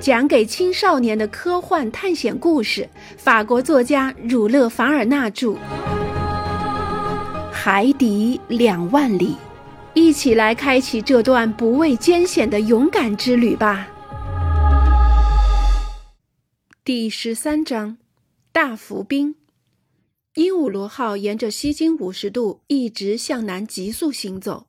讲给青少年的科幻探险故事，法国作家儒勒·凡尔纳著，《海底两万里》，一起来开启这段不畏艰险的勇敢之旅吧。第十三章，大伏兵。鹦鹉螺号沿着西经五十度一直向南急速行走。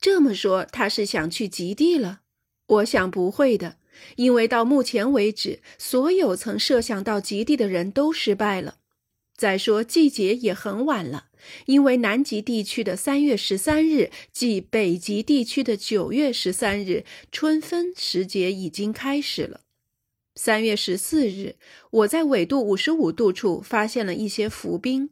这么说，他是想去极地了？我想不会的。因为到目前为止，所有曾设想到极地的人都失败了。再说季节也很晚了，因为南极地区的三月十三日即北极地区的九月十三日，春分时节已经开始了。三月十四日，我在纬度五十五度处发现了一些浮冰，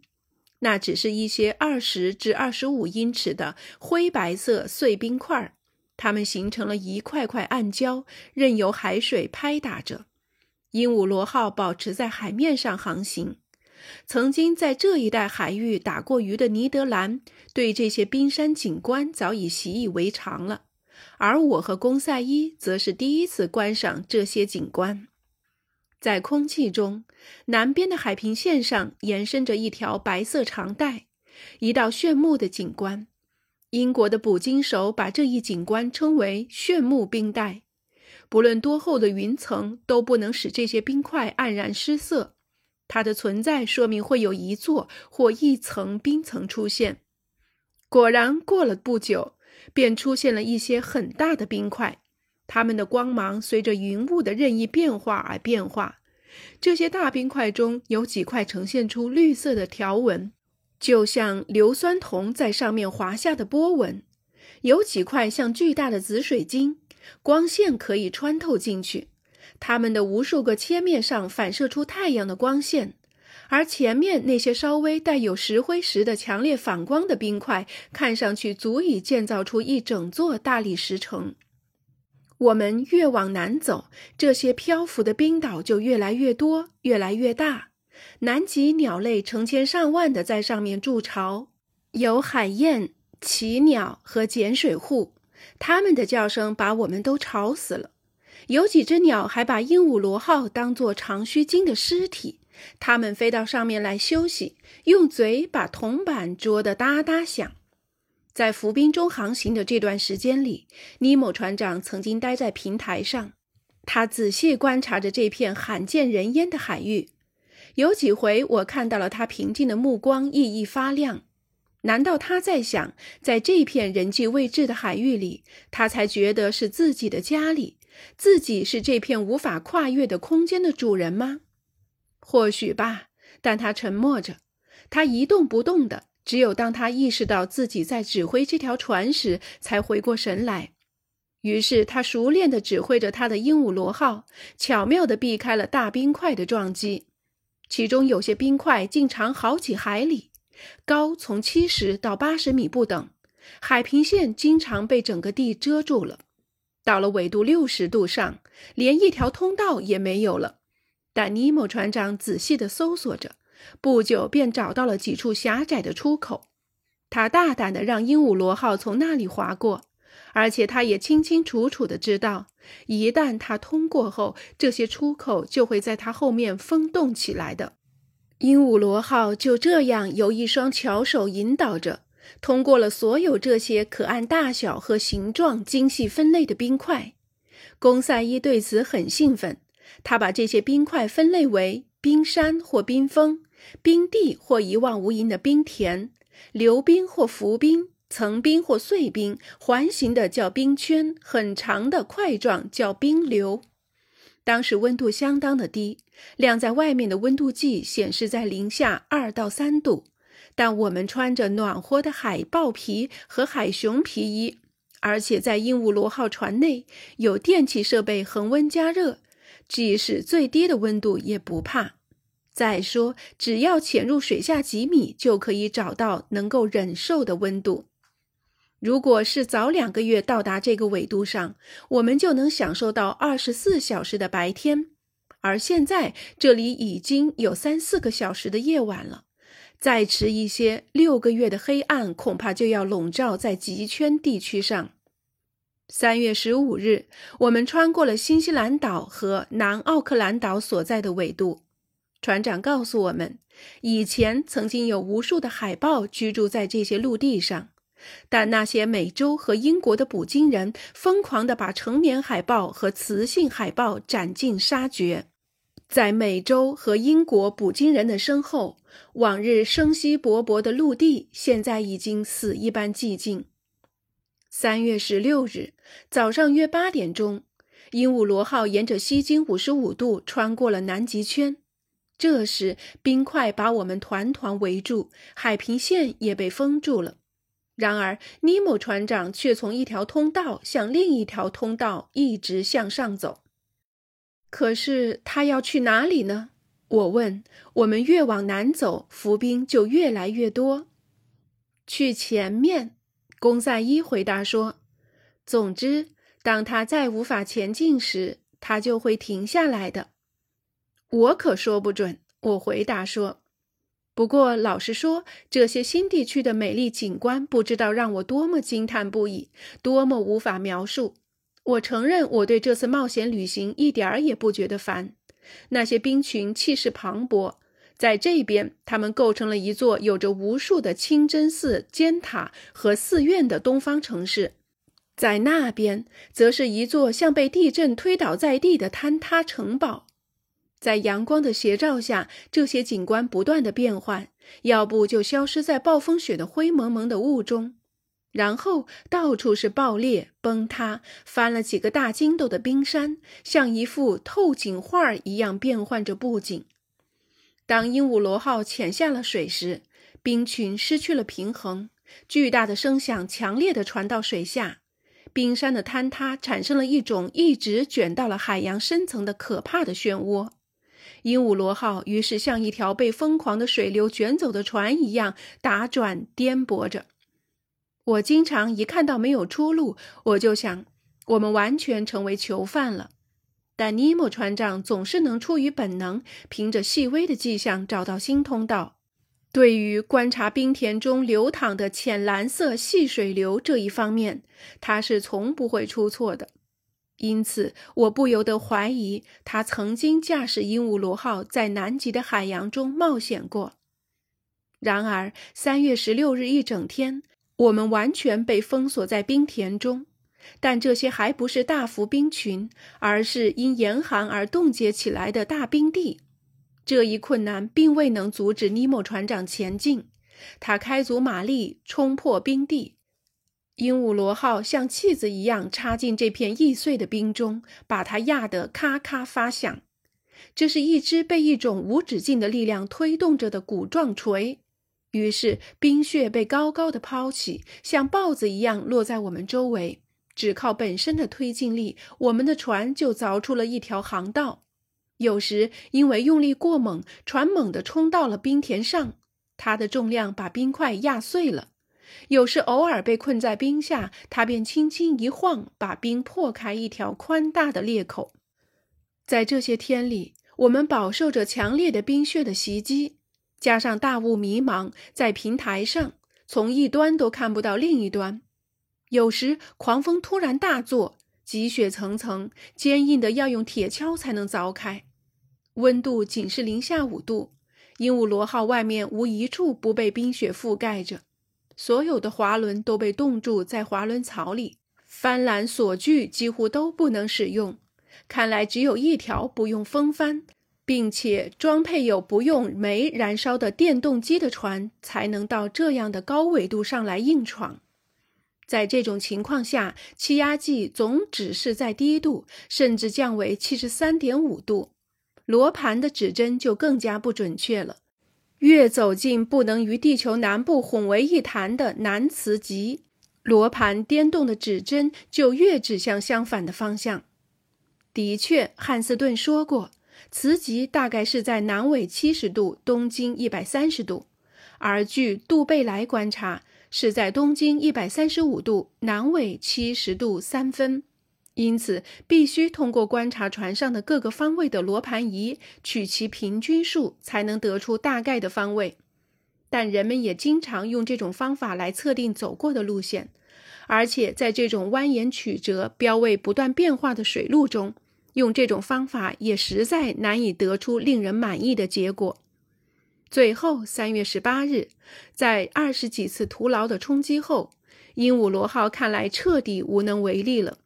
那只是一些二十至二十五英尺的灰白色碎冰块儿。它们形成了一块块暗礁，任由海水拍打着。鹦鹉螺号保持在海面上航行。曾经在这一带海域打过鱼的尼德兰，对这些冰山景观早已习以为常了。而我和公赛伊则是第一次观赏这些景观。在空气中，南边的海平线上延伸着一条白色长带，一道炫目的景观。英国的捕鲸手把这一景观称为“炫目冰带”。不论多厚的云层，都不能使这些冰块黯然失色。它的存在说明会有一座或一层冰层出现。果然，过了不久，便出现了一些很大的冰块。它们的光芒随着云雾的任意变化而变化。这些大冰块中有几块呈现出绿色的条纹。就像硫酸铜在上面划下的波纹，有几块像巨大的紫水晶，光线可以穿透进去。它们的无数个切面上反射出太阳的光线，而前面那些稍微带有石灰石的强烈反光的冰块，看上去足以建造出一整座大理石城。我们越往南走，这些漂浮的冰岛就越来越多，越来越大。南极鸟类成千上万的在上面筑巢，有海燕、奇鸟和碱水户，它们的叫声把我们都吵死了。有几只鸟还把鹦鹉螺号当作长须鲸的尸体，它们飞到上面来休息，用嘴把铜板啄得哒哒响。在浮冰中航行的这段时间里，尼莫船长曾经待在平台上，他仔细观察着这片罕见人烟的海域。有几回，我看到了他平静的目光熠熠发亮。难道他在想，在这片人迹未至的海域里，他才觉得是自己的家里，自己是这片无法跨越的空间的主人吗？或许吧。但他沉默着，他一动不动的。只有当他意识到自己在指挥这条船时，才回过神来。于是他熟练地指挥着他的鹦鹉螺号，巧妙地避开了大冰块的撞击。其中有些冰块竟长好几海里，高从七十到八十米不等，海平线经常被整个地遮住了。到了纬度六十度上，连一条通道也没有了。但尼莫船长仔细地搜索着，不久便找到了几处狭窄的出口。他大胆地让鹦鹉螺号从那里划过。而且他也清清楚楚地知道，一旦他通过后，这些出口就会在他后面封冻起来的。鹦鹉螺号就这样由一双巧手引导着，通过了所有这些可按大小和形状精细分类的冰块。公赛伊对此很兴奋，他把这些冰块分类为冰山或冰峰、冰地或一望无垠的冰田、流冰或浮冰。层冰或碎冰，环形的叫冰圈，很长的块状叫冰流。当时温度相当的低，晾在外面的温度计显示在零下二到三度。但我们穿着暖和的海豹皮和海熊皮衣，而且在鹦鹉螺号船内有电气设备恒温加热，即使最低的温度也不怕。再说，只要潜入水下几米，就可以找到能够忍受的温度。如果是早两个月到达这个纬度上，我们就能享受到二十四小时的白天，而现在这里已经有三四个小时的夜晚了。再迟一些，六个月的黑暗恐怕就要笼罩在极圈地区上。三月十五日，我们穿过了新西兰岛和南奥克兰岛所在的纬度。船长告诉我们，以前曾经有无数的海豹居住在这些陆地上，但那些美洲和英国的捕鲸人疯狂地把成年海豹和雌性海豹斩尽杀绝。在美洲和英国捕鲸人的身后，往日生机勃勃的陆地现在已经死一般寂静。三月十六日早上约八点钟，鹦鹉螺号沿着西经五十五度穿过了南极圈。这时，冰块把我们团团围住，海平线也被封住了。然而，尼莫船长却从一条通道向另一条通道一直向上走。可是，他要去哪里呢？我问。我们越往南走，浮冰就越来越多。去前面。公赛伊回答说：“总之，当他再无法前进时，他就会停下来的。”我可说不准。我回答说：“不过，老实说，这些新地区的美丽景观，不知道让我多么惊叹不已，多么无法描述。我承认，我对这次冒险旅行一点儿也不觉得烦。那些冰群气势磅礴。”在这边，他们构成了一座有着无数的清真寺、尖塔和寺院的东方城市；在那边，则是一座像被地震推倒在地的坍塌城堡。在阳光的斜照下，这些景观不断的变换，要不就消失在暴风雪的灰蒙蒙的雾中，然后到处是爆裂、崩塌、翻了几个大筋斗的冰山，像一幅透景画一样变换着布景。当鹦鹉螺号潜下了水时，冰群失去了平衡，巨大的声响强烈地传到水下，冰山的坍塌产生了一种一直卷到了海洋深层的可怕的漩涡。鹦鹉螺号于是像一条被疯狂的水流卷走的船一样打转颠簸着。我经常一看到没有出路，我就想，我们完全成为囚犯了。但尼莫船长总是能出于本能，凭着细微的迹象找到新通道。对于观察冰田中流淌的浅蓝色细水流这一方面，他是从不会出错的。因此，我不由得怀疑他曾经驾驶鹦鹉螺号在南极的海洋中冒险过。然而，三月十六日一整天，我们完全被封锁在冰田中。但这些还不是大幅冰群，而是因严寒而冻结起来的大冰地。这一困难并未能阻止尼莫船长前进。他开足马力冲破冰地，鹦鹉螺号像气子一样插进这片易碎的冰中，把它压得咔咔发响。这是一只被一种无止境的力量推动着的鼓状锤。于是冰屑被高高的抛起，像豹子一样落在我们周围。只靠本身的推进力，我们的船就凿出了一条航道。有时因为用力过猛，船猛地冲到了冰田上，它的重量把冰块压碎了；有时偶尔被困在冰下，他便轻轻一晃，把冰破开一条宽大的裂口。在这些天里，我们饱受着强烈的冰雪的袭击，加上大雾迷茫，在平台上从一端都看不到另一端。有时狂风突然大作，积雪层层，坚硬的要用铁锹才能凿开。温度仅是零下五度，鹦鹉螺号外面无一处不被冰雪覆盖着，所有的滑轮都被冻住在滑轮槽里，帆缆锁具几乎都不能使用。看来只有一条不用风帆，并且装配有不用煤燃烧的电动机的船，才能到这样的高纬度上来硬闯。在这种情况下，气压计总指示在低度，甚至降为七十三点五度，罗盘的指针就更加不准确了。越走进不能与地球南部混为一谈的南磁极，罗盘颠动的指针就越指向相反的方向。的确，汉斯顿说过，磁极大概是在南纬七十度，东经一百三十度，而据杜贝莱观察。是在东经一百三十五度，南纬七十度三分，因此必须通过观察船上的各个方位的罗盘仪，取其平均数，才能得出大概的方位。但人们也经常用这种方法来测定走过的路线，而且在这种蜿蜒曲折、标位不断变化的水路中，用这种方法也实在难以得出令人满意的结果。最后，三月十八日，在二十几次徒劳的冲击后，鹦鹉螺号看来彻底无能为力了。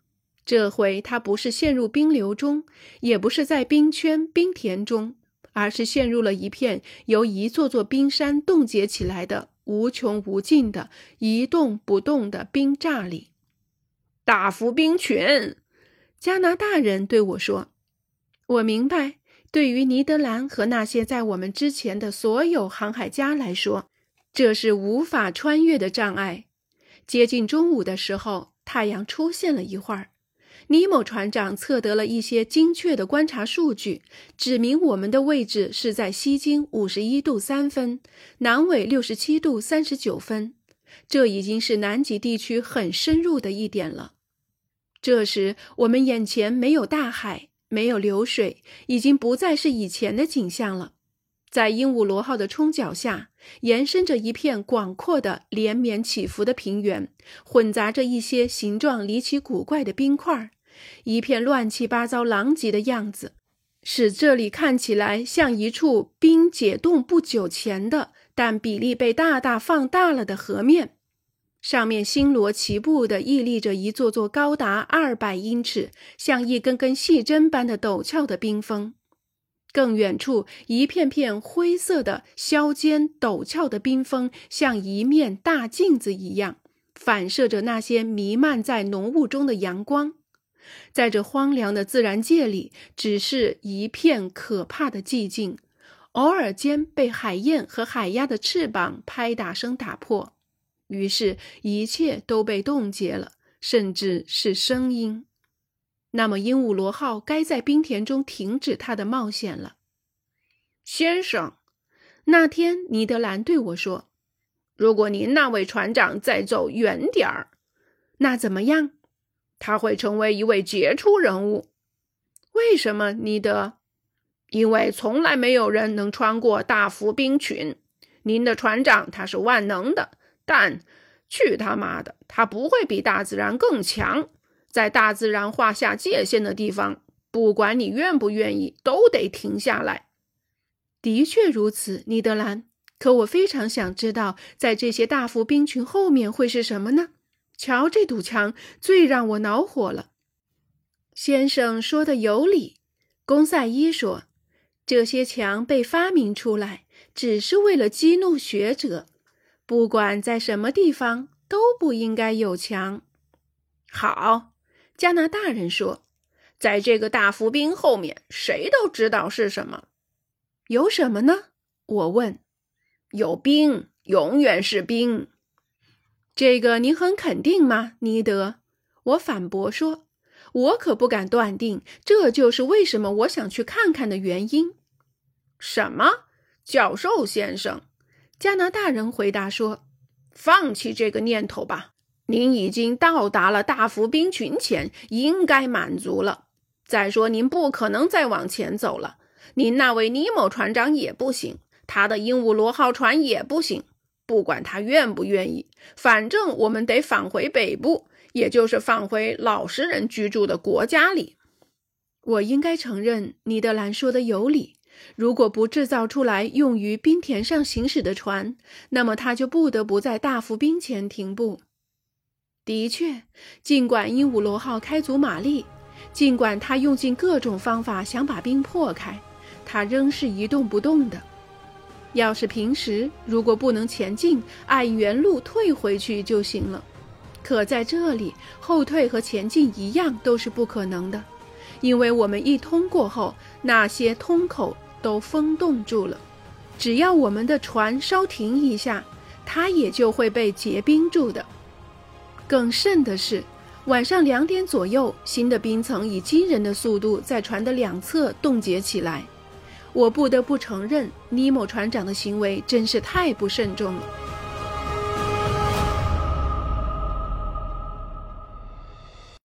这回，他不是陷入冰流中，也不是在冰圈、冰田中，而是陷入了一片由一座座冰山冻结起来的无穷无尽的一动不动的冰栅里。大浮冰群，加拿大人对我说：“我明白。对于尼德兰和那些在我们之前的所有航海家来说，这是无法穿越的障碍。”接近中午的时候，太阳出现了一会儿。尼莫船长测得了一些精确的观察数据，指明我们的位置是在西经五十一度三分，南纬六十七度三十九分。这已经是南极地区很深入的一点了。这时，我们眼前没有大海，没有流水，已经不再是以前的景象了。在鹦鹉螺号的冲脚下，延伸着一片广阔的、连绵起伏的平原，混杂着一些形状离奇古怪的冰块。一片乱七八糟、狼藉的样子，使这里看起来像一处冰解冻不久前的，但比例被大大放大了的河面。上面星罗棋布地屹立着一座座高达二百英尺、像一根根细针般的陡峭的冰峰。更远处，一片片灰色的削尖陡峭的冰峰，像一面大镜子一样，反射着那些弥漫在浓雾中的阳光。在这荒凉的自然界里，只是一片可怕的寂静，偶尔间被海燕和海鸭的翅膀拍打声打破。于是，一切都被冻结了，甚至是声音。那么，鹦鹉螺号该在冰田中停止它的冒险了，先生。那天，尼德兰对我说：“如果您那位船长再走远点儿，那怎么样？”他会成为一位杰出人物。为什么，尼德？因为从来没有人能穿过大浮冰群。您的船长他是万能的，但去他妈的，他不会比大自然更强。在大自然画下界限的地方，不管你愿不愿意，都得停下来。的确如此，尼德兰。可我非常想知道，在这些大浮冰群后面会是什么呢？瞧，这堵墙最让我恼火了。先生说的有理，公赛伊说，这些墙被发明出来，只是为了激怒学者。不管在什么地方，都不应该有墙。好，加拿大人说，在这个大浮冰后面，谁都知道是什么。有什么呢？我问。有冰，永远是冰。这个您很肯定吗，尼德？我反驳说，我可不敢断定。这就是为什么我想去看看的原因。什么，教授先生？加拿大人回答说：“放弃这个念头吧。您已经到达了大浮冰群前，应该满足了。再说，您不可能再往前走了。您那位尼莫船长也不行，他的鹦鹉螺号船也不行。”不管他愿不愿意，反正我们得返回北部，也就是返回老实人居住的国家里。我应该承认，尼德兰说的有理。如果不制造出来用于冰田上行驶的船，那么他就不得不在大浮冰前停步。的确，尽管鹦鹉螺号开足马力，尽管他用尽各种方法想把冰破开，它仍是一动不动的。要是平时，如果不能前进，按原路退回去就行了。可在这里，后退和前进一样都是不可能的，因为我们一通过后，那些通口都封冻住了。只要我们的船稍停一下，它也就会被结冰住的。更甚的是，晚上两点左右，新的冰层以惊人的速度在船的两侧冻结起来。我不得不承认，尼莫船长的行为真是太不慎重了。